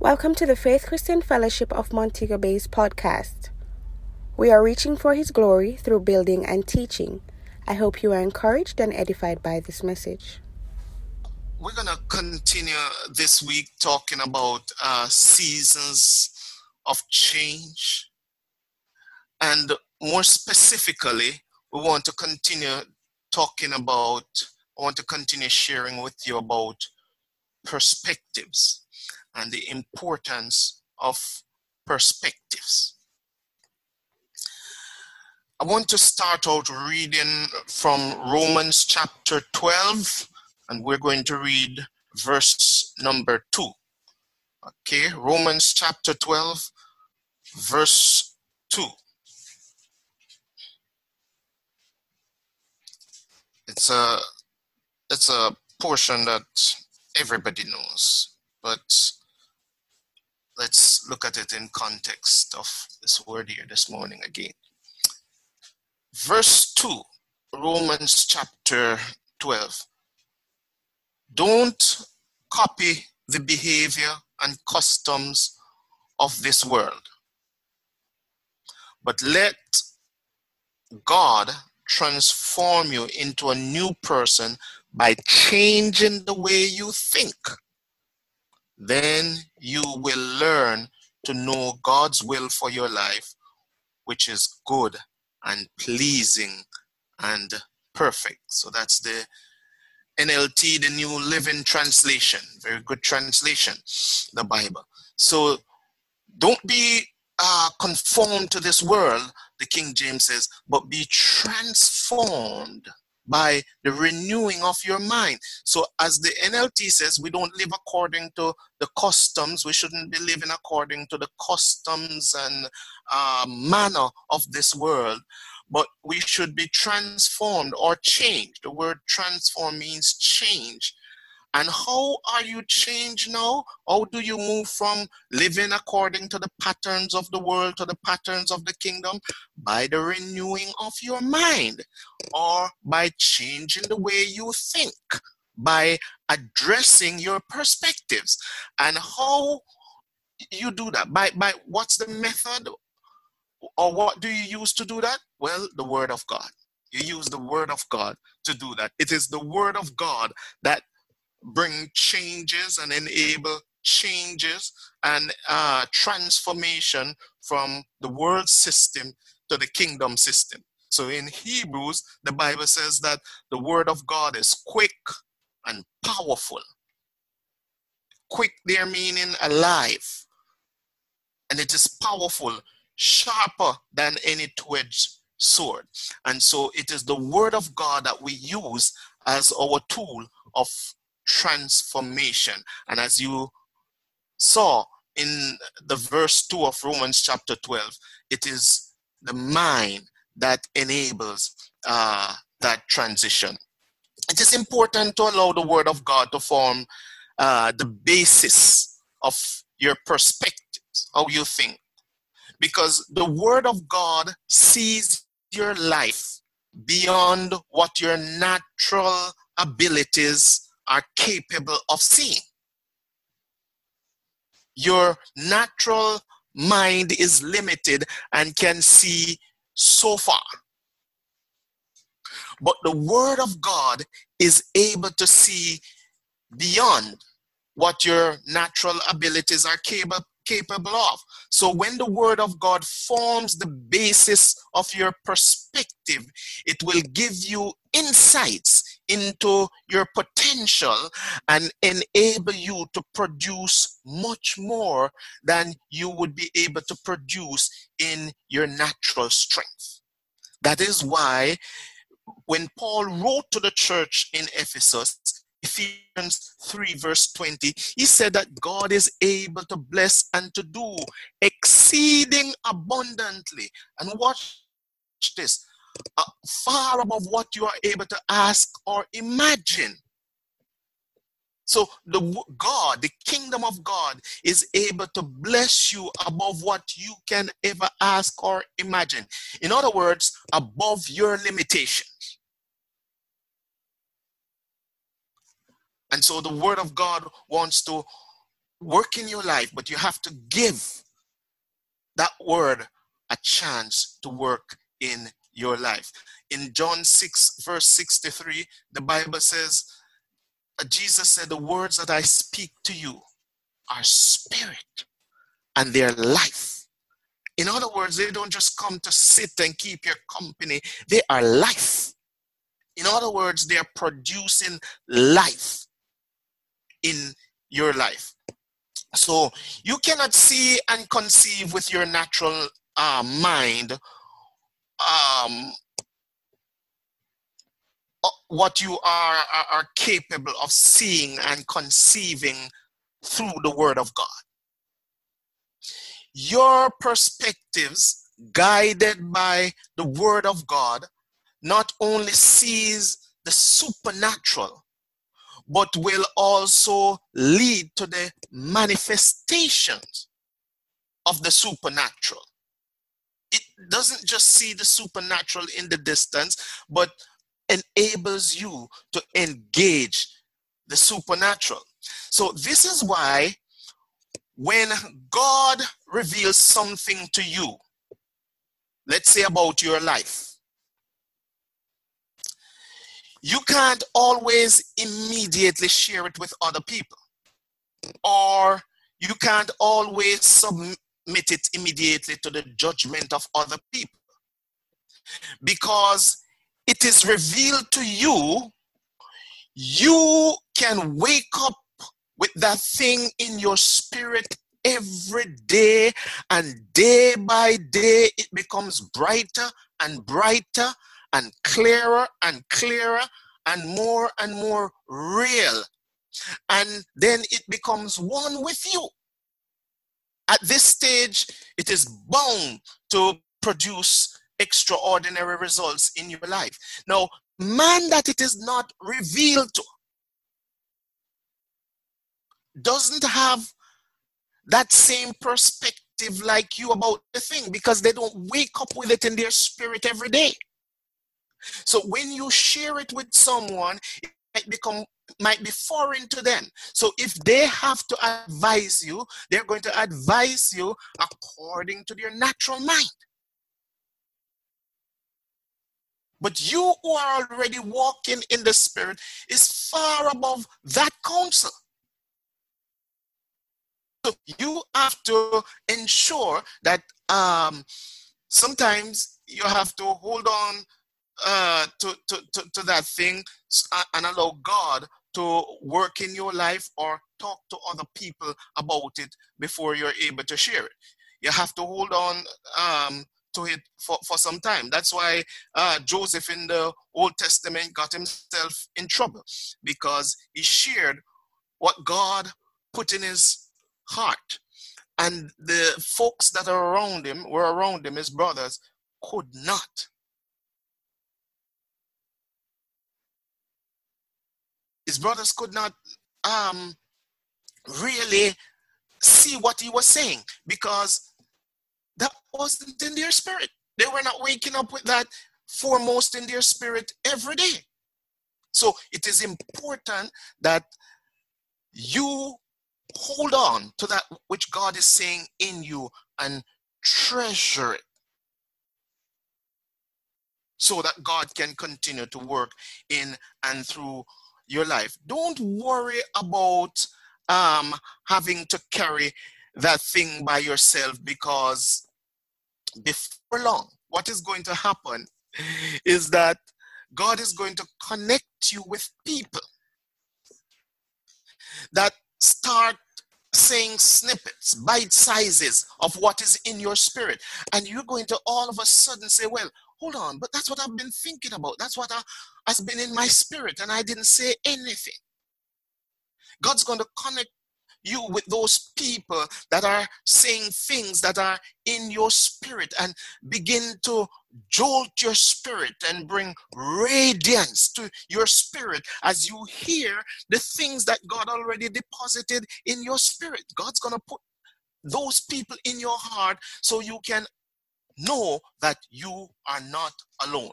Welcome to the Faith Christian Fellowship of Montego Bay's podcast. We are reaching for His glory through building and teaching. I hope you are encouraged and edified by this message. We're going to continue this week talking about uh, seasons of change. And more specifically, we want to continue talking about, I want to continue sharing with you about perspectives and the importance of perspectives. I want to start out reading from Romans chapter 12, and we're going to read verse number 2. Okay, Romans chapter 12, verse 2. It's a it's a portion that everybody knows, but let's look at it in context of this word here this morning again. Verse 2, Romans chapter 12. Don't copy the behavior and customs of this world, but let God transform you into a new person by changing the way you think then you will learn to know God's will for your life, which is good and pleasing and perfect. So that's the NLT, the New Living Translation. Very good translation, the Bible. So don't be uh, conformed to this world, the King James says, but be transformed by the renewing of your mind. So, as the NLT says, we don't live according to the customs. We shouldn't be living according to the customs and uh, manner of this world, but we should be transformed or changed. The word transform means change and how are you changed now? How do you move from living according to the patterns of the world to the patterns of the kingdom? By the renewing of your mind or by changing the way you think, by addressing your perspectives. And how you do that? By, by what's the method or what do you use to do that? Well, the word of God. You use the word of God to do that. It is the word of God that bring changes and enable changes and uh, transformation from the world system to the kingdom system. So in Hebrews, the Bible says that the word of God is quick and powerful. Quick there meaning alive. And it is powerful, sharper than any two-edged sword. And so it is the word of God that we use as our tool of transformation. And as you saw in the verse 2 of Romans chapter 12, it is the mind that enables uh, that transition. It is important to allow the Word of God to form uh, the basis of your perspectives, how you think. Because the Word of God sees your life beyond what your natural abilities are capable of seeing. Your natural mind is limited and can see so far. But the Word of God is able to see beyond what your natural abilities are capable, capable of. So when the Word of God forms the basis of your perspective, it will give you insights into your potential and enable you to produce much more than you would be able to produce in your natural strength. That is why when Paul wrote to the church in Ephesus, Ephesians 3, verse 20, he said that God is able to bless and to do exceeding abundantly. And watch this far above what you are able to ask or imagine. So the God, the kingdom of God is able to bless you above what you can ever ask or imagine. In other words, above your limitations. And so the word of God wants to work in your life, but you have to give that word a chance to work in your life. In John 6, verse 63, the Bible says, uh, Jesus said, The words that I speak to you are spirit and they're life. In other words, they don't just come to sit and keep your company, they are life. In other words, they are producing life in your life. So you cannot see and conceive with your natural uh, mind um, uh, what you are, are, are capable of seeing and conceiving through the Word of God. Your perspectives, guided by the Word of God, not only sees the supernatural, but will also lead to the manifestations of the supernatural. Doesn't just see the supernatural in the distance, but enables you to engage the supernatural. So, this is why when God reveals something to you, let's say about your life, you can't always immediately share it with other people or you can't always submit it immediately to the judgment of other people because it is revealed to you you can wake up with that thing in your spirit every day and day by day it becomes brighter and brighter and clearer and clearer and more and more real. And then it becomes one with you. At this stage, it is bound to produce extraordinary results in your life. Now, man that it is not revealed to doesn't have that same perspective like you about the thing because they don't wake up with it in their spirit every day. So when you share it with someone, it might become might be foreign to them. So if they have to advise you, they're going to advise you according to their natural mind. But you who are already walking in the spirit is far above that counsel. So you have to ensure that um, sometimes you have to hold on uh, to, to, to, to that thing uh, and allow God to work in your life or talk to other people about it before you're able to share it. You have to hold on um, to it for, for some time. That's why uh, Joseph in the Old Testament got himself in trouble because he shared what God put in his heart. And the folks that are around him were around him, his brothers, could not his brothers could not um, really see what he was saying because that wasn't in their spirit. They were not waking up with that foremost in their spirit every day. So it is important that you hold on to that which God is saying in you and treasure it so that God can continue to work in and through your life. Don't worry about um, having to carry that thing by yourself because before long, what is going to happen is that God is going to connect you with people that start saying snippets, bite sizes of what is in your spirit. And you're going to all of a sudden say, Well, hold on, but that's what I've mm. been thinking about. That's what I, has been in my spirit, and I didn't say anything. God's going to connect you with those people that are saying things that are in your spirit and begin to jolt your spirit and bring radiance to your spirit as you hear the things that God already deposited in your spirit. God's going to put those people in your heart so you can know that you are not alone.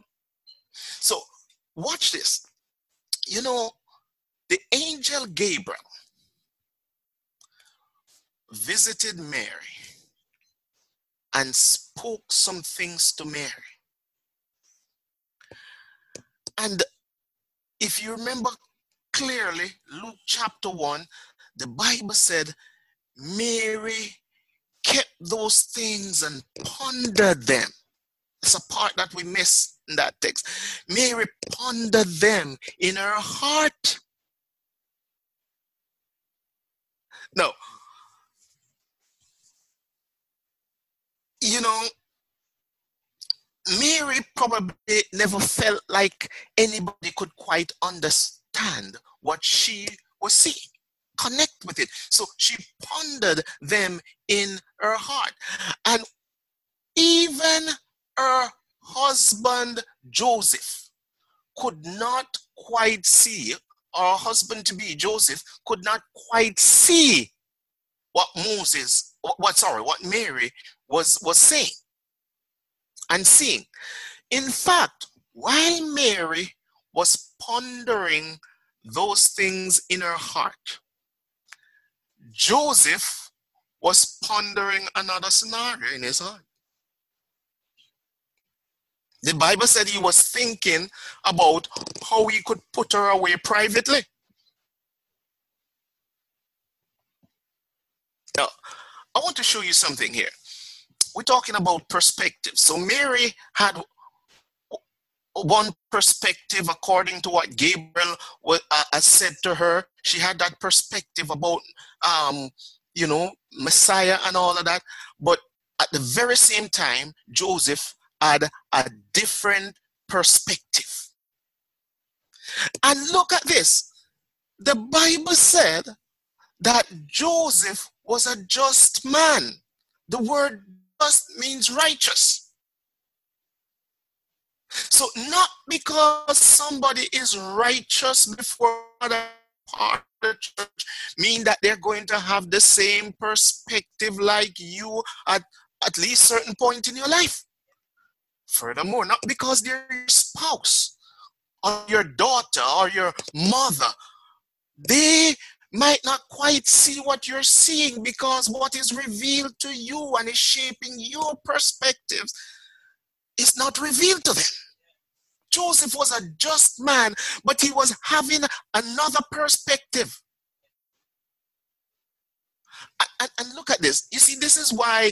So, watch this. You know, the angel Gabriel visited Mary and spoke some things to Mary. And if you remember clearly, Luke chapter 1, the Bible said Mary kept those things and pondered them. It's a part that we miss in that text. Mary pondered them in her heart. No. You know, Mary probably never felt like anybody could quite understand what she was seeing, connect with it. So she pondered them in her heart. And even her husband Joseph could not quite see, our husband to be Joseph could not quite see what Moses, what sorry, what Mary was was saying and seeing. In fact, while Mary was pondering those things in her heart, Joseph was pondering another scenario in his heart. The Bible said he was thinking about how he could put her away privately. Now, I want to show you something here we're talking about perspective. So Mary had one perspective according to what Gabriel was, uh, said to her. She had that perspective about, um, you know, Messiah and all of that. But at the very same time, Joseph had a different perspective. And look at this. The Bible said that Joseph was a just man. The word just means righteous. So not because somebody is righteous before the part of the church mean that they're going to have the same perspective like you at at least certain point in your life. Furthermore, not because they're your spouse or your daughter or your mother, they might not quite see what you're seeing because what is revealed to you and is shaping your perspectives is not revealed to them. Joseph was a just man, but he was having another perspective. And, and, look at this. You see, this is why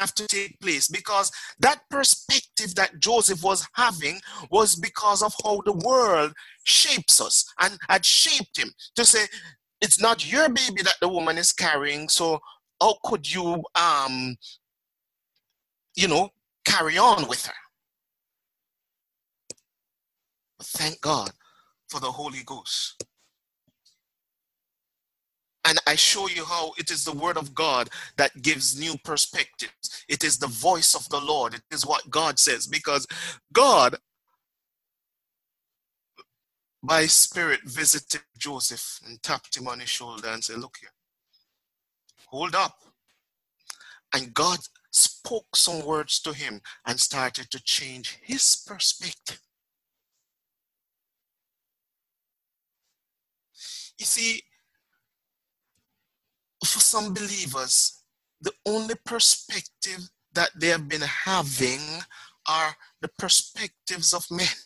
have to take place because that perspective that Joseph was having was because of how the world shapes us and had shaped him to say, it's not your baby that the woman is carrying, so how could you, um, you know, carry on with her? But thank God for the Holy Ghost and I show you how it is the word of God that gives new perspectives. It is the voice of the Lord. It is what God says because God, by spirit, visited Joseph and tapped him on his shoulder and said, Look here, hold up. And God spoke some words to him and started to change his perspective. You see, for some believers, the only perspective that they have been having are the perspectives of men.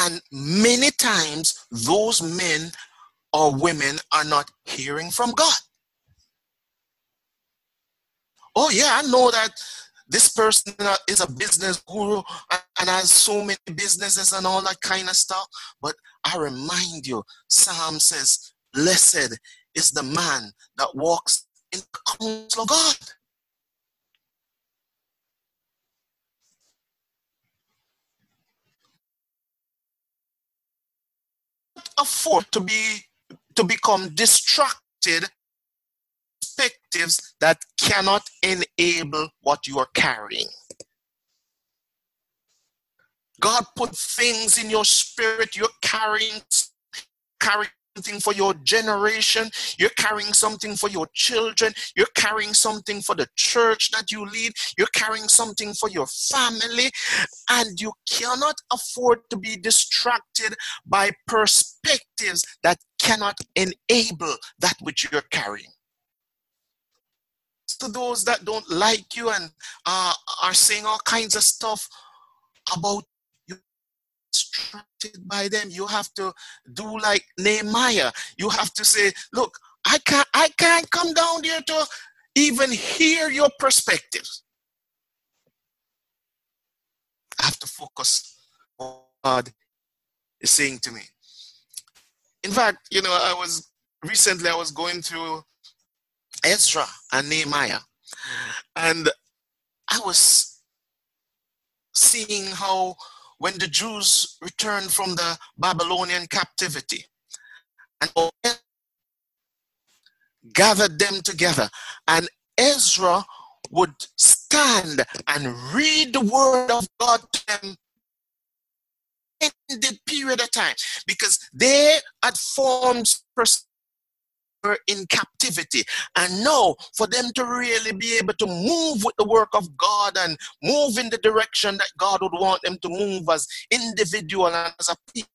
And many times, those men or women are not hearing from God. Oh, yeah, I know that this person is a business guru and has so many businesses and all that kind of stuff. But I remind you, Psalm says, Blessed is the man that walks in the counsel of God. afford to be to become distracted that cannot enable what you are carrying. God put things in your spirit you're carrying carrying something for your generation. You're carrying something for your children. You're carrying something for the church that you lead. You're carrying something for your family. And you cannot afford to be distracted by perspectives that cannot enable that which you're carrying. To those that don't like you and uh, are saying all kinds of stuff about you, distracted by them, you have to do like Nehemiah. You have to say, "Look, I can't, I can't come down there to even hear your perspectives. I have to focus on God is saying to me. In fact, you know, I was recently I was going through Ezra and Nehemiah, and I was seeing how when the Jews returned from the Babylonian captivity, and gathered them together, and Ezra would stand and read the word of God to them in the period of time because they had formed in captivity. And now, for them to really be able to move with the work of God and move in the direction that God would want them to move as individual and as a people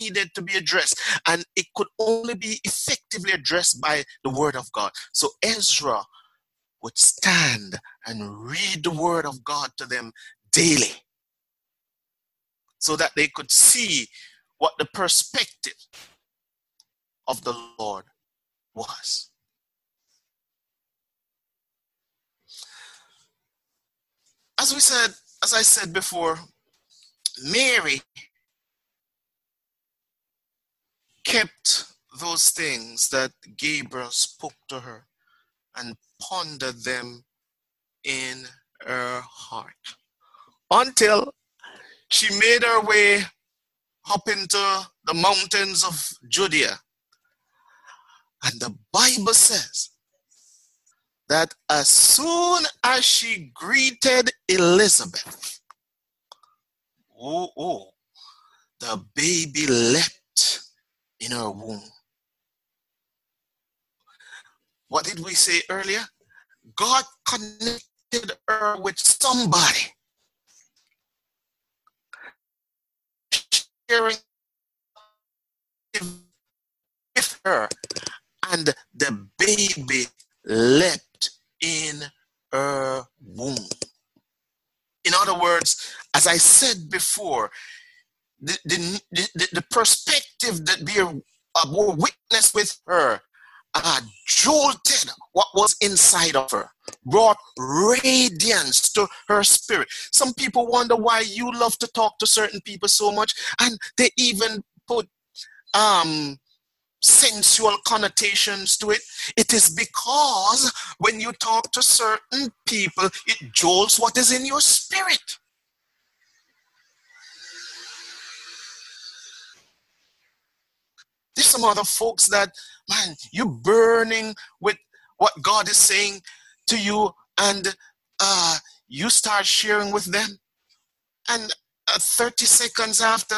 needed to be addressed and it could only be effectively addressed by the word of god so ezra would stand and read the word of god to them daily so that they could see what the perspective of the Lord was. As we said, as I said before, Mary kept those things that Gabriel spoke to her and pondered them in her heart until she made her way up into the mountains of Judea. And the Bible says that as soon as she greeted Elizabeth, oh, oh, the baby leapt in her womb. What did we say earlier? God connected her with somebody sharing with her, and the baby leapt in her womb. In other words, as I said before, the, the, the, the perspective that we uh, witness with her uh, jolted what was inside of her, brought radiance to her spirit. Some people wonder why you love to talk to certain people so much, and they even put um, sensual connotations to it. It is because when you talk to certain people, it jolts what is in your spirit. There's some other folks that man, you're burning with what God is saying to you, and uh, you start sharing with them, and uh, 30 seconds after,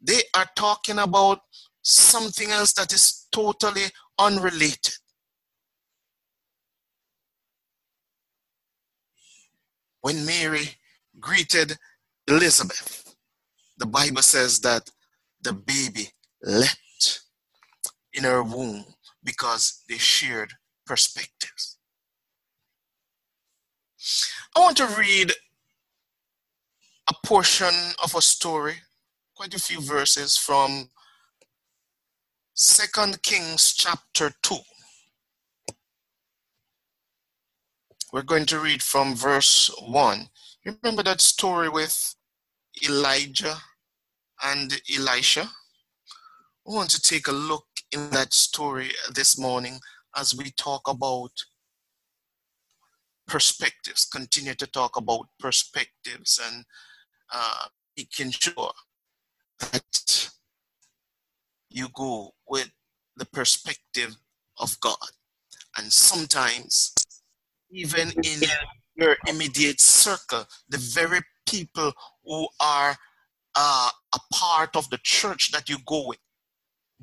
they are talking about something else that is totally unrelated. When Mary greeted Elizabeth, the Bible says that the baby leapt in her womb because they shared perspectives. I want to read a portion of a story, quite a few verses from Second Kings chapter 2. We're going to read from verse 1. Remember that story with Elijah and Elisha? We want to take a look in that story this morning as we talk about perspectives, continue to talk about perspectives and uh, making sure that you go with the perspective of God. And sometimes, even in your immediate circle, the very people who are uh, a part of the church that you go with,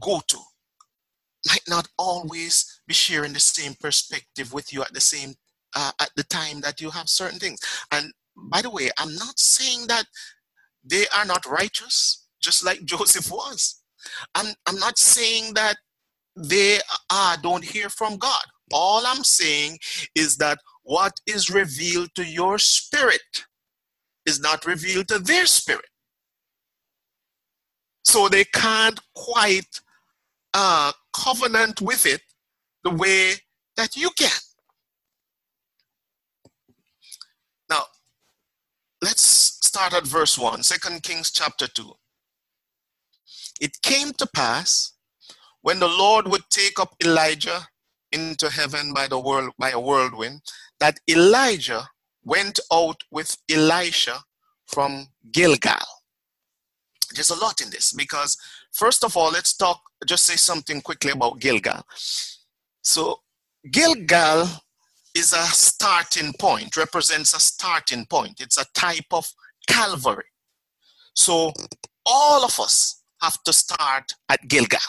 go to, might not always be sharing the same perspective with you at the same uh, at the time that you have certain things. And by the way, I'm not saying that they are not righteous, just like Joseph was. I'm, I'm not saying that they uh, don't hear from God. All I'm saying is that what is revealed to your spirit is not revealed to their spirit. So they can't quite uh, covenant with it the way that you can. Now, let's start at verse 1, 2 Kings chapter 2. It came to pass when the Lord would take up Elijah into heaven by the world by a whirlwind that Elijah went out with Elisha from Gilgal. There's a lot in this because first of all, let's talk just say something quickly about Gilgal. So Gilgal is a starting point, represents a starting point. It's a type of Calvary. So all of us have to start at Gilgal.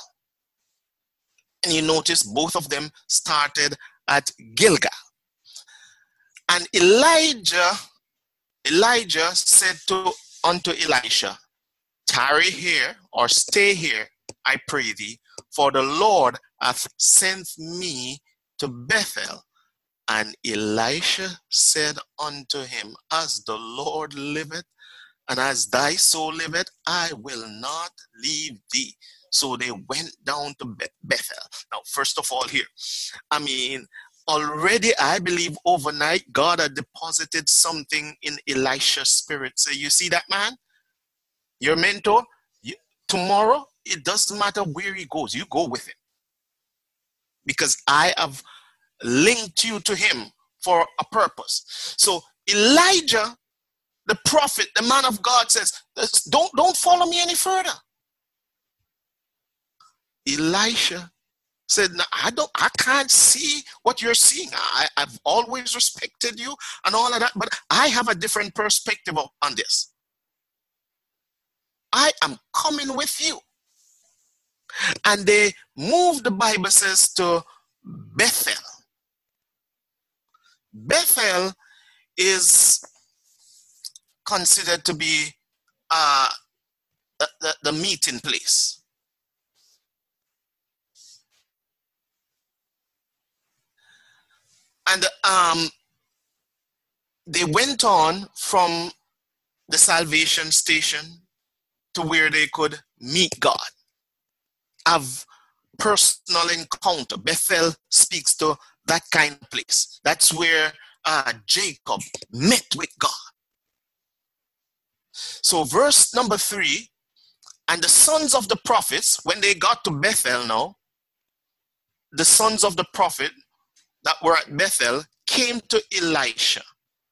And you notice both of them started at Gilgal. And Elijah, Elijah said to unto Elisha, Tarry here or stay here, I pray thee, for the Lord hath sent me to Bethel. And Elisha said unto him, As the Lord liveth, and as thy soul liveth, I will not leave thee. So they went down to Bethel. Now, first of all, here, I mean, already I believe overnight God had deposited something in Elisha's spirit. So you see that man, your mentor, you, tomorrow, it doesn't matter where he goes, you go with him. Because I have linked you to him for a purpose. So Elijah the prophet, the man of God says, don't, don't follow me any further. Elisha said, no, I don't, I can't see what you're seeing. I, I've always respected you and all of that, but I have a different perspective on this. I am coming with you. And they moved, the Bible says, to Bethel. Bethel is considered to be uh, the, the, the meeting place. And um, they went on from the salvation station to where they could meet God, have personal encounter. Bethel speaks to that kind of place. That's where uh, Jacob met with God. So, verse number three, and the sons of the prophets, when they got to Bethel now, the sons of the prophet that were at Bethel came to Elisha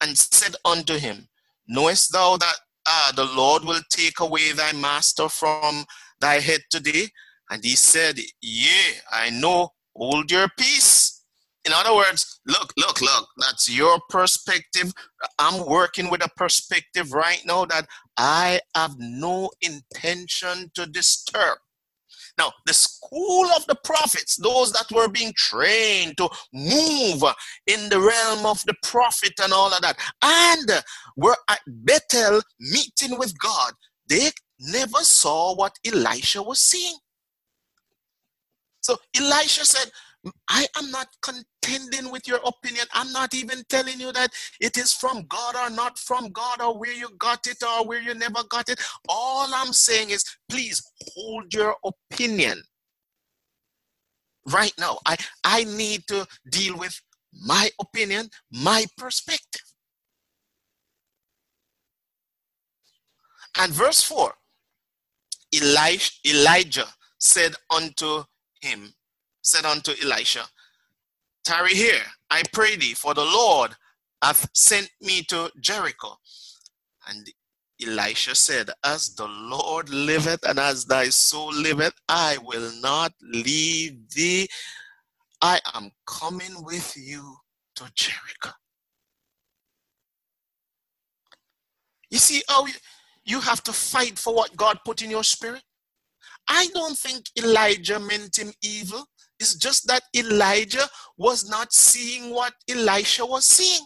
and said unto him, Knowest thou that uh, the Lord will take away thy master from thy head today? And he said, Yea, I know, hold your peace. In other words, look, look, look, that's your perspective. I'm working with a perspective right now that I have no intention to disturb. Now, the school of the prophets, those that were being trained to move in the realm of the prophet and all of that, and were at Bethel meeting with God, they never saw what Elisha was seeing. So Elisha said, I am not contending with your opinion. I'm not even telling you that it is from God or not from God or where you got it or where you never got it. All I'm saying is please hold your opinion. Right now, I, I need to deal with my opinion, my perspective. And verse 4 Elijah, Elijah said unto him, said unto Elisha, Tarry here, I pray thee, for the Lord hath sent me to Jericho. And Elisha said, As the Lord liveth and as thy soul liveth, I will not leave thee. I am coming with you to Jericho. You see how you have to fight for what God put in your spirit? I don't think Elijah meant him evil. It's just that Elijah was not seeing what Elisha was seeing.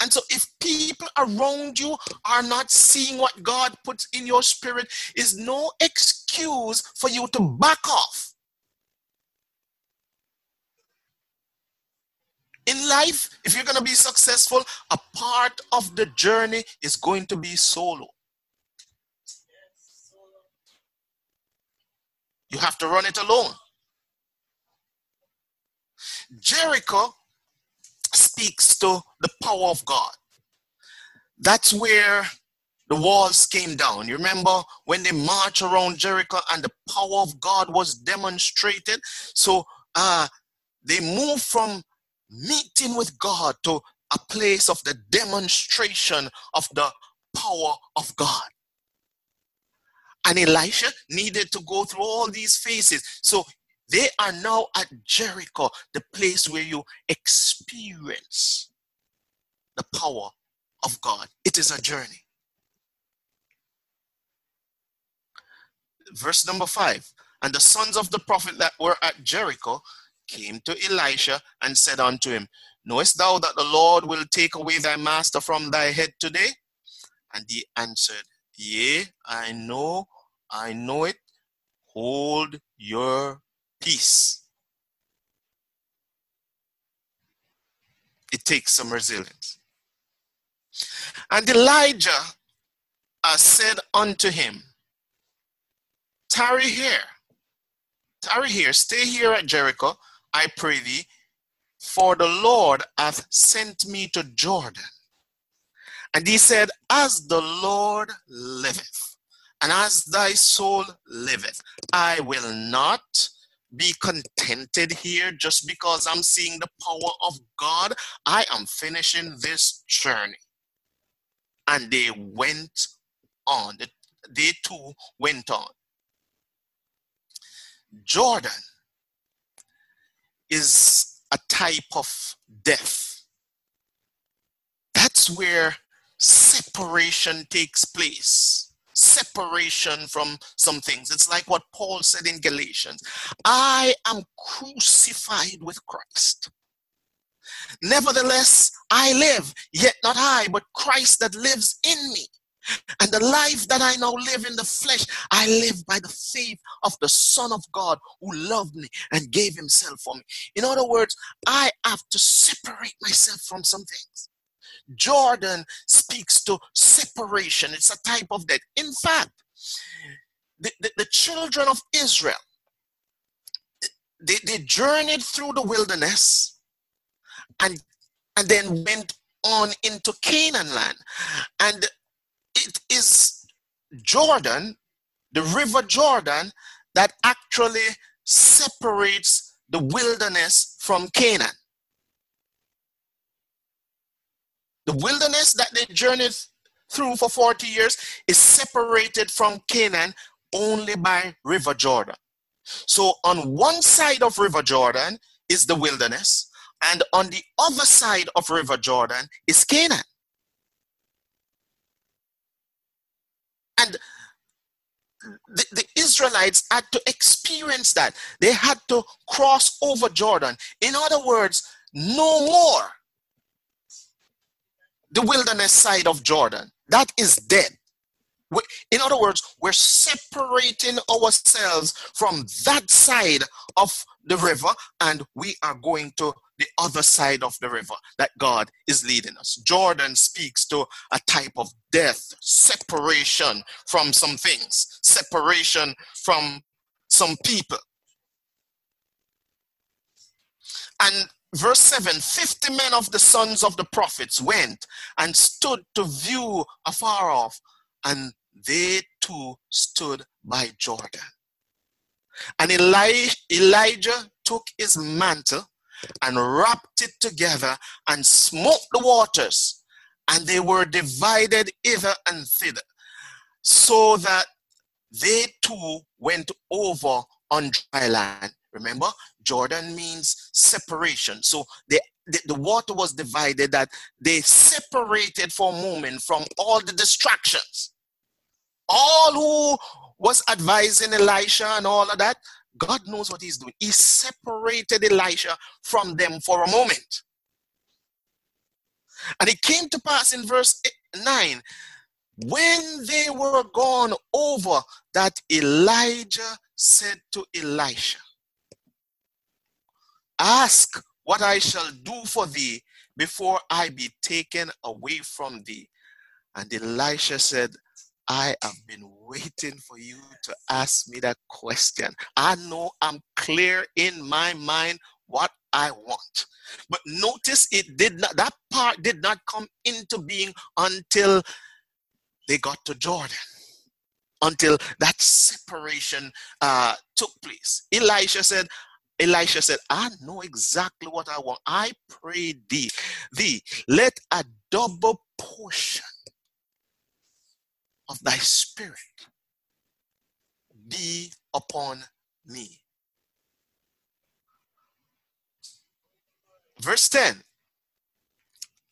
And so, if people around you are not seeing what God puts in your spirit, is no excuse for you to back off. In life, if you're going to be successful, a part of the journey is going to be solo. You have to run it alone. Jericho speaks to the power of God. That's where the walls came down. You remember when they marched around Jericho and the power of God was demonstrated? So uh, they moved from meeting with God to a place of the demonstration of the power of God. And Elisha needed to go through all these phases. So they are now at Jericho, the place where you experience the power of God. It is a journey. Verse number five. And the sons of the prophet that were at Jericho came to Elisha and said unto him, Knowest thou that the Lord will take away thy master from thy head today? And he answered, Yea, I know, I know it. Hold your peace. It takes some resilience. And Elijah uh, said unto him, Tarry here, tarry here, stay here at Jericho, I pray thee, for the Lord hath sent me to Jordan. And he said, As the Lord liveth, and as thy soul liveth, I will not be contented here just because I'm seeing the power of God. I am finishing this journey. And they went on. They too went on. Jordan is a type of death. That's where separation takes place. Separation from some things. It's like what Paul said in Galatians I am crucified with Christ. Nevertheless, I live, yet not I, but Christ that lives in me. And the life that I now live in the flesh, I live by the faith of the Son of God who loved me and gave himself for me. In other words, I have to separate myself from some things. Jordan speaks to separation, it's a type of death. In fact, the, the, the children of Israel, they, they journeyed through the wilderness and, and then went on into Canaan land. And it is Jordan, the river Jordan, that actually separates the wilderness from Canaan. The wilderness that they journeyed through for 40 years is separated from Canaan only by River Jordan. So on one side of River Jordan is the wilderness, and on the other side of River Jordan is Canaan. And the, the, Israelites had to experience that. They had to cross over Jordan. In other words, no more the wilderness side of Jordan. That is dead. In other words, we're separating ourselves from that side of the river and we are going to the other side of the river that God is leading us. Jordan speaks to a type of death, separation from some things, separation from some people. And verse 7 50 men of the sons of the prophets went and stood to view afar off, and they too stood by Jordan. And Eli- Elijah took his mantle and wrapped it together and smote the waters, and they were divided hither and thither, so that they too went over on dry land. Remember, Jordan means separation. So the, the, the, water was divided that they separated for a moment from all the distractions. All who was advising Elisha and all of that, God knows what he's doing. He separated Elisha from them for a moment. And it came to pass in verse 9 when they were gone over that Elijah said to Elisha, Ask what I shall do for thee before I be taken away from thee. And Elisha said, I have been waiting for you to ask me that question. I know I'm clear in my mind what I want. But notice it did not, that part did not come into being until they got to Jordan, until that separation uh, took place. Elisha said, Elisha said, I know exactly what I want. I pray thee, thee, let a double portion of thy spirit be upon me. Verse 10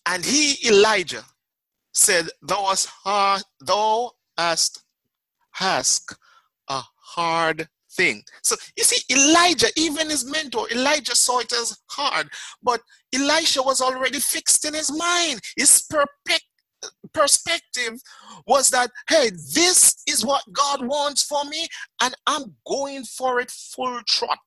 And he, Elijah, said, Thou hast, thou hast asked a hard thing. So you see, Elijah, even his mentor, Elijah saw it as hard, but Elisha was already fixed in his mind. His perspective was that, hey, this is what God wants for me, and I'm going for it full throttle.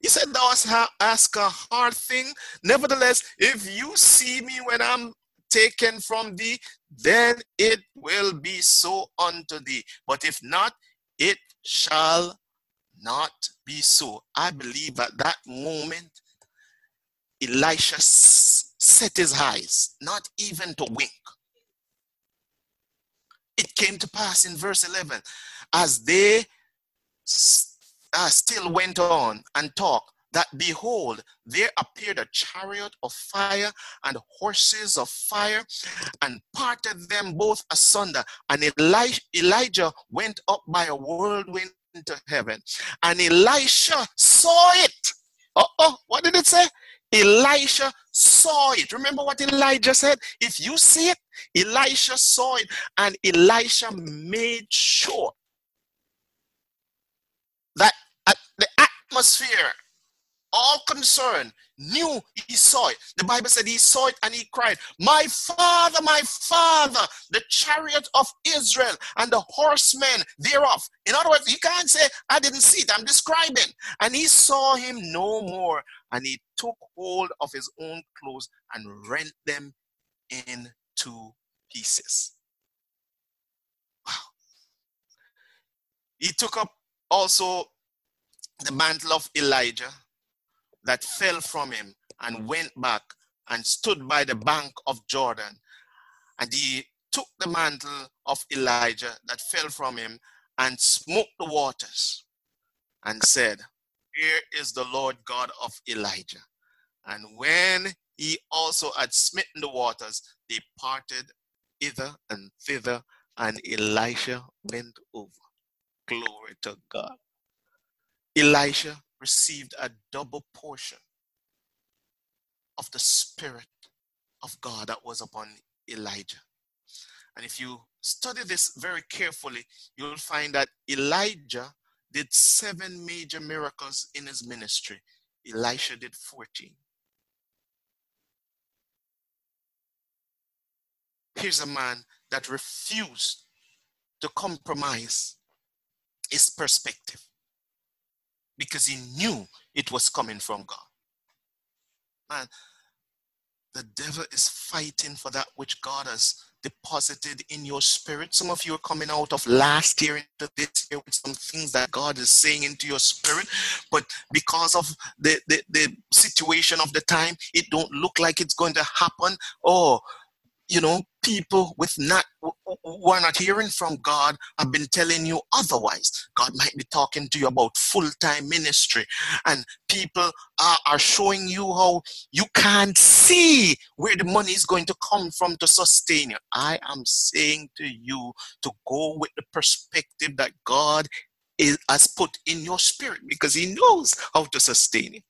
He said, Thou hast ask a hard thing. Nevertheless, if you see me when I'm taken from thee, then it will be so unto thee. But if not, it shall not be so. I believe at that moment, Elisha set his eyes, not even to wink. It came to pass in verse 11 as they uh, still went on and talked that behold, there appeared a chariot of fire and horses of fire and parted them both asunder. And Elijah went up by a whirlwind into heaven. And Elisha saw it. oh, what did it say? Elisha saw it. Remember what Elijah said? If you see it, Elisha saw it, and Elisha made sure that the atmosphere all concerned, knew he saw it. The Bible said he saw it and he cried, My father, my father, the chariot of Israel and the horsemen thereof. In other words, he can't say, I didn't see it, I'm describing. And he saw him no more. And he took hold of his own clothes and rent them in two pieces. Wow. He took up also the mantle of Elijah that fell from him and went back and stood by the bank of Jordan. And he took the mantle of Elijah that fell from him and smote the waters and said, Here is the Lord God of Elijah. And when he also had smitten the waters, they parted hither and thither, and Elisha went over. Glory to God. Elisha received a double portion of the Spirit of God that was upon Elijah. And if you study this very carefully, you'll find that Elijah did seven major miracles in his ministry. Elisha did 14. Here's a man that refused to compromise his perspective because he knew it was coming from God. Man, the devil is fighting for that which God has deposited in your spirit. Some of you are coming out of last year into this year with some things that God is saying into your spirit, but because of the, the, the situation of the time, it don't look like it's going to happen. Oh, you know, people with not who are not hearing from God have been telling you otherwise. God might be talking to you about full-time ministry, and people are, are showing you how you can't see where the money is going to come from to sustain you. I am saying to you to go with the perspective that God is, has put in your spirit because He knows how to sustain you.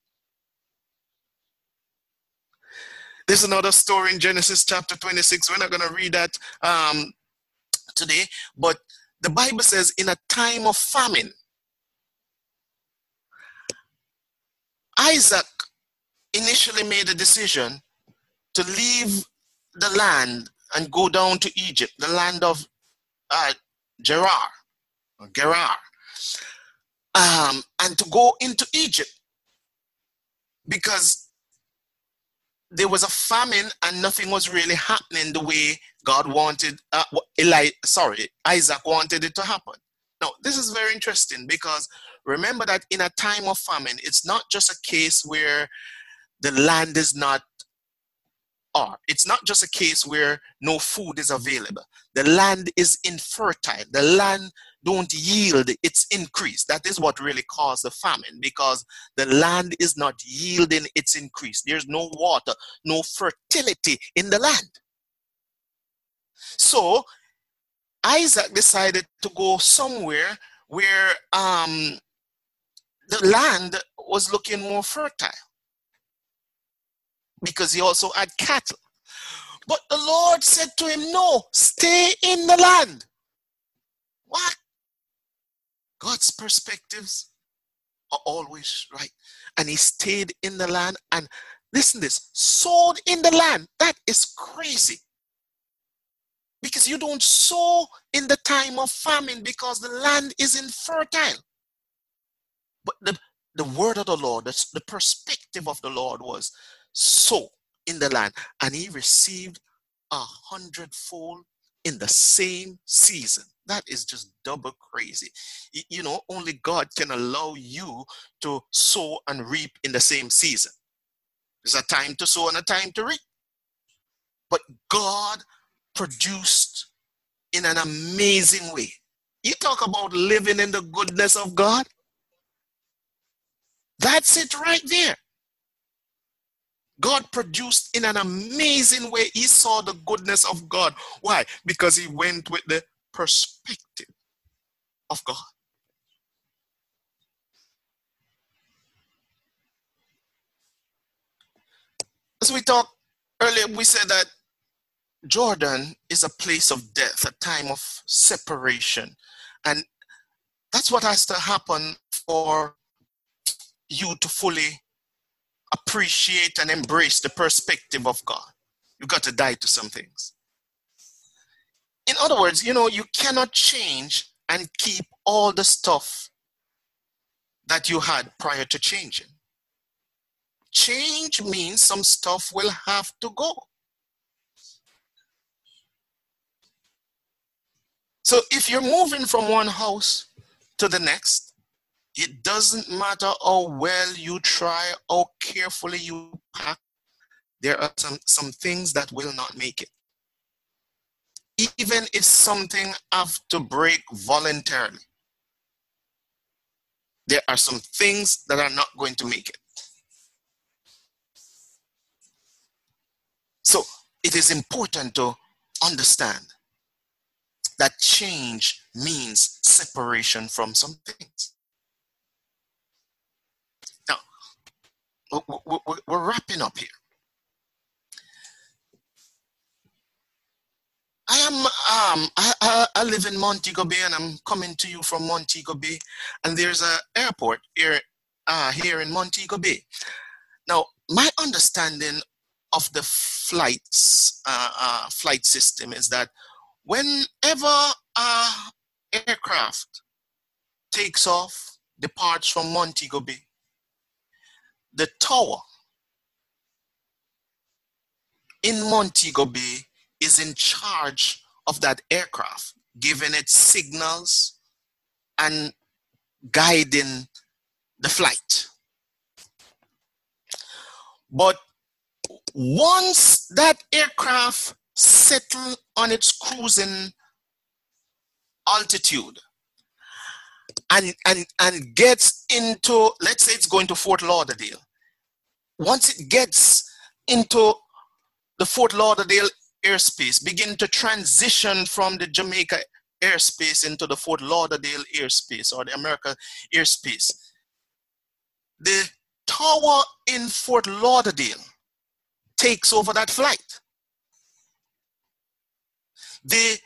There's another story in Genesis chapter 26. We're not going to read that um, today, but the Bible says, in a time of famine, Isaac initially made a decision to leave the land and go down to Egypt, the land of uh, Gerar, Gerar, um, and to go into Egypt because there was a famine and nothing was really happening the way God wanted, uh, Eli, sorry, Isaac wanted it to happen. Now, this is very interesting because remember that in a time of famine, it's not just a case where the land is not or it's not just a case where no food is available the land is infertile the land don't yield its increase that is what really caused the famine because the land is not yielding its increase there's no water no fertility in the land so isaac decided to go somewhere where um, the land was looking more fertile because he also had cattle. But the Lord said to him, No, stay in the land. What? God's perspectives are always right. And he stayed in the land and listen this, sowed in the land. That is crazy. Because you don't sow in the time of famine because the land is infertile. But the, the word of the Lord, the, the perspective of the Lord was sow in the land, and he received a hundredfold in the same season. That is just double crazy. You know, only God can allow you to sow and reap in the same season. There's a time to sow and a time to reap. But God produced in an amazing way. You talk about living in the goodness of God. That's it right there. God produced in an amazing way. He saw the goodness of God. Why? Because he went with the perspective of God. As we talked earlier, we said that Jordan is a place of death, a time of separation. And that's what has to happen for you to fully appreciate and embrace the perspective of God. You've got to die to some things. In other words, you know, you cannot change and keep all the stuff that you had prior to changing. Change means some stuff will have to go. So if you're moving from one house to the next, it doesn't matter how well you try, how carefully you pack, there are some, some things that will not make it. Even if something have to break voluntarily, there are some things that are not going to make it. So it is important to understand that change means separation from some we're wrapping up here. I am um I, I, live in Montego Bay and I'm coming to you from Montego Bay and there's a airport here uh, here in Montego Bay. Now my understanding of the flights uh, uh, flight system is that whenever aircraft takes off departs from Montego Bay the tower in Montego Bay is in charge of that aircraft, giving it signals and guiding the flight. But once that aircraft settle on its cruising altitude, and, and, and gets into, let's say it's going to Fort Lauderdale. Once it gets into the Fort Lauderdale airspace, begin to transition from the Jamaica airspace into the Fort Lauderdale airspace or the America airspace. The tower in Fort Lauderdale takes over that flight. The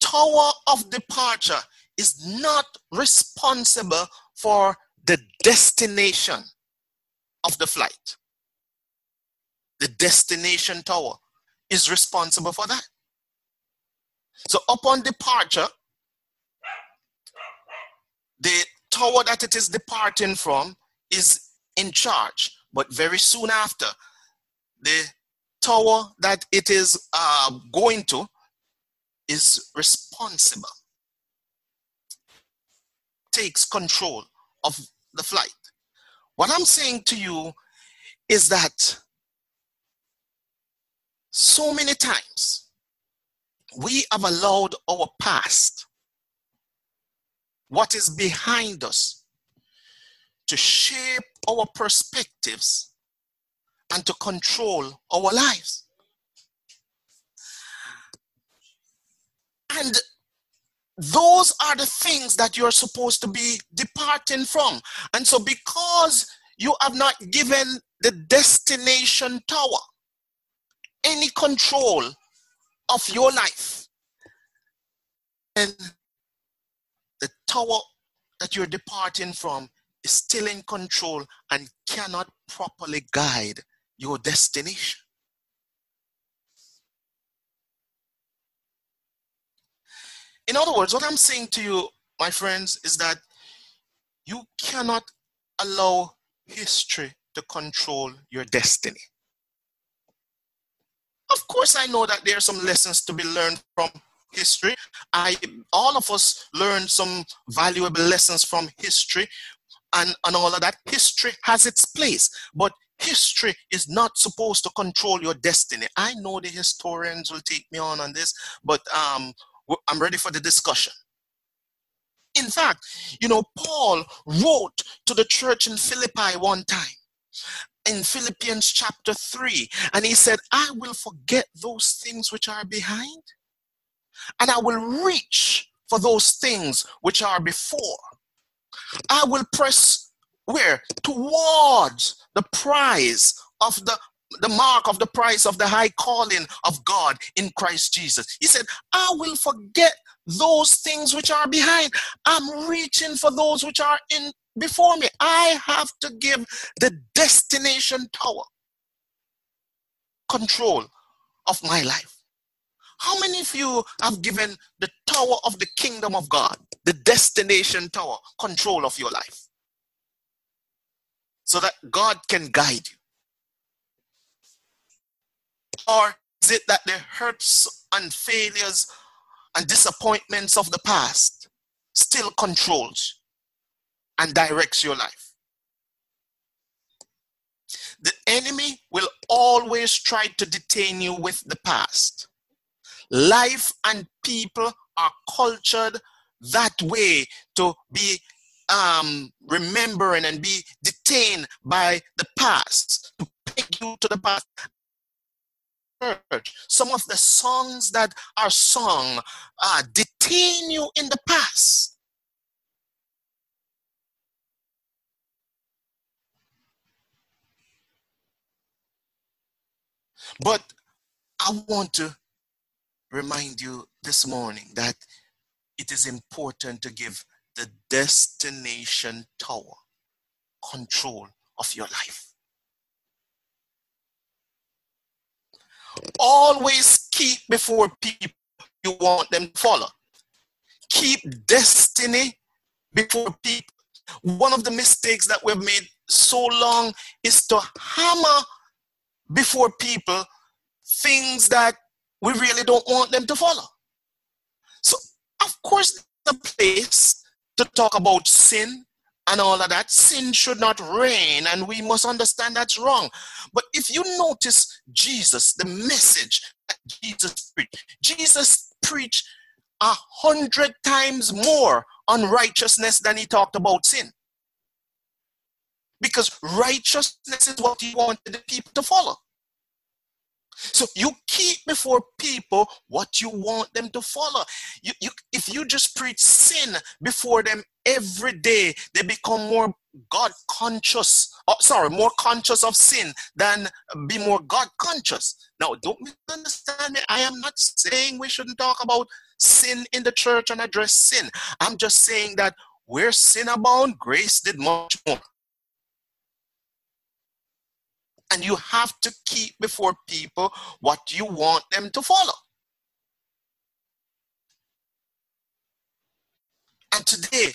tower of departure is not responsible for the destination of the flight. the destination tower, is responsible for that. So upon departure, the tower that it is departing from is in charge. But very soon after, the tower that it is uh, going to is responsible, takes control of the flight. What I'm saying to you is that so many times we have allowed our past, what is behind us, to shape our perspectives and to control our lives. And those are the things that you're supposed to be departing from. And so, because you have not given the destination tower any control of your life, and the tower that you're departing from is still in control and cannot properly guide your destination. In other words, what I'm saying to you, my friends, is that you cannot allow history to control your destiny. Of course, I know that there are some lessons to be learned from history. I all of us learn some valuable lessons from history and, and all of that. History has its place, but history is not supposed to control your destiny. I know the historians will take me on on this, but um, I'm ready for the discussion. In fact, you know, Paul wrote to the church in Philippi one time in Philippians chapter 3, and he said, I will forget those things which are behind, and I will reach for those things which are before. I will press where? Towards the prize of the the mark of the price of the high calling of God in Christ Jesus. He said, I will forget those things which are behind. I'm reaching for those which are in before me. I have to give the destination tower control of my life. How many of you have given the tower of the kingdom of God, the destination tower, control of your life? So that God can guide you. Or is it that the hurts and failures and disappointments of the past still controls and directs your life? The enemy will always try to detain you with the past. Life and people are cultured that way to be um, remembering and be detained by the past, to peg you to the past church, some of the songs that are sung uh, detain you in the past. But I want to remind you this morning that it is important to give the destination tower control of your life. Always keep before people you want them to follow. Keep destiny before people. One of the mistakes that we've made so long is to hammer before people things that we really don't want them to follow. So, of course, the place to talk about sin and all of that. Sin should not reign, and we must understand that's wrong. But if you notice Jesus, the message that Jesus preached, Jesus preached a hundred times more on righteousness than he talked about sin. Because righteousness is what he wanted the people to follow. So you keep before people what you want them to follow. You, you, if you just preach sin before them every day, they become more God conscious. Oh, sorry, more conscious of sin than be more God conscious. Now, don't misunderstand me. I am not saying we shouldn't talk about sin in the church and address sin. I'm just saying that where sin abound, grace did much more. And you have to keep before people what you want them to follow. And today,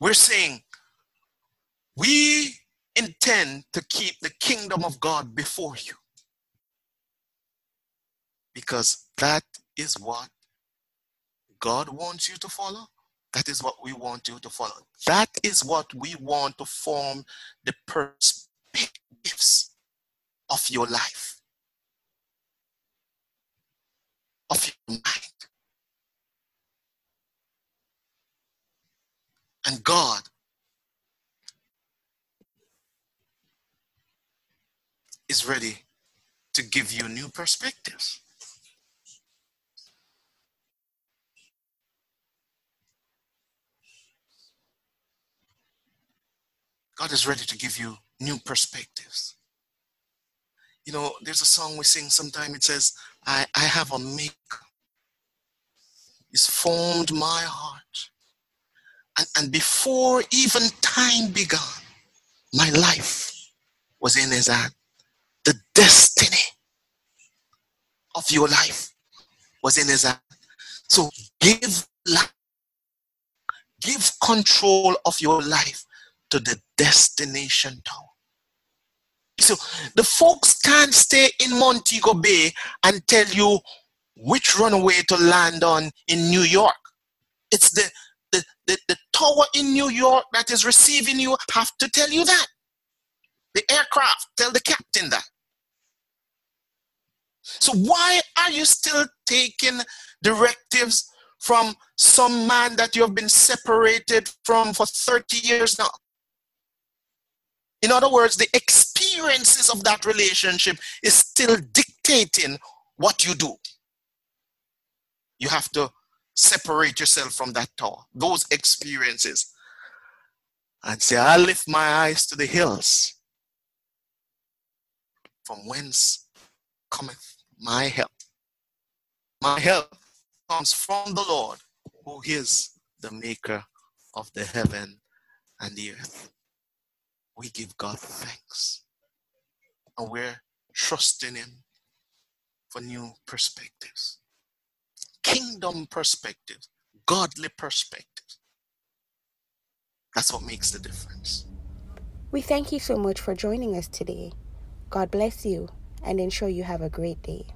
we're saying we intend to keep the kingdom of God before you. Because that is what God wants you to follow. That is what we want you to follow. That is what we want to form the of your life, of your mind. And God is ready to give you new perspectives. God is ready to give you new perspectives. You know, there's a song we sing sometime. It says, I, I have a maker. He's formed my heart. And, and before even time began, my life was in his hand. The destiny of your life was in his hand. So give life, give control of your life to the destination town. So the folks can't stay in Montego Bay and tell you which runway to land on in New York. It's the, the, the, the tower in New York that is receiving you have to tell you that. The aircraft tell the captain that. So why are you still taking directives from some man that you have been separated from for 30 years now? In other words, the experiences of that relationship is still dictating what you do. You have to separate yourself from that tower, those experiences, and say, I lift my eyes to the hills, from whence cometh my help. My help comes from the Lord, who is the maker of the heaven and the earth we give God thanks. And we're trusting Him for new perspectives. Kingdom perspectives, godly perspectives. That's what makes the difference. We thank you so much for joining us today. God bless you and ensure you have a great day.